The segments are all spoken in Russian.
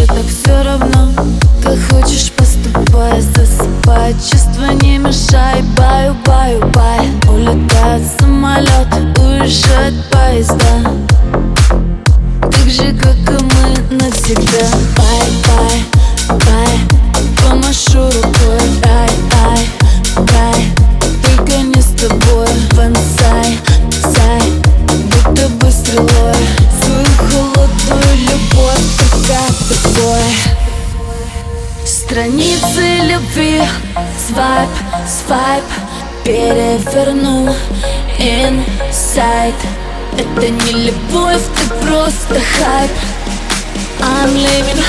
Уже так все равно. Как хочешь поступай Засыпай чувства не мешай. Баю, баю, бай. Улетает самолет Уезжает поезда. Так же, как и мы навсегда. Бай, бай Страницы любви. Свайп, свайп Переверну Инсайд Это не любовь, ты просто хайп. I'm living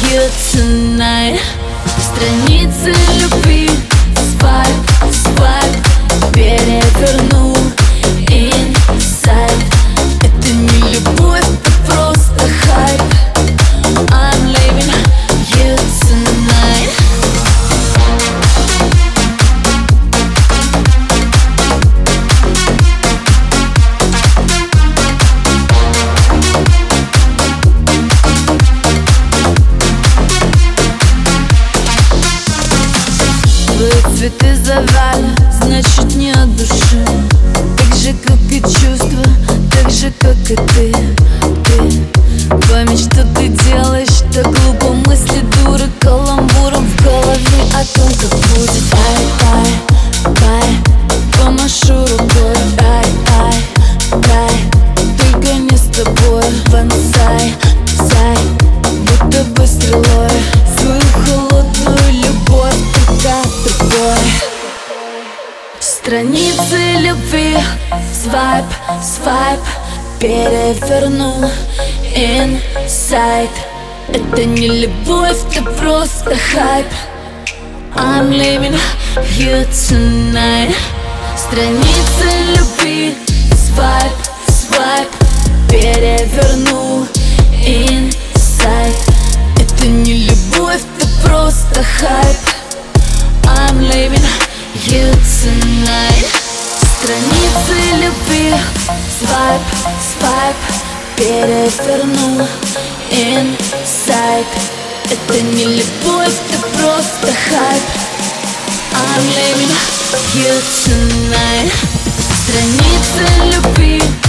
here tonight. Страницы любви цветы завали, значит не от души. Так же, как и чувства, так же, как и ты Ты. Память, что ты делаешь Страницы любви. Свайп, свайп. Переверну Инсайд Это не любовь, ты просто хайп. I'm living here tonight. Страницы любви Свайп, свайп Переверну Инсайд Это не любовь, ты просто хайп. I'm living you tonight. Страницы любви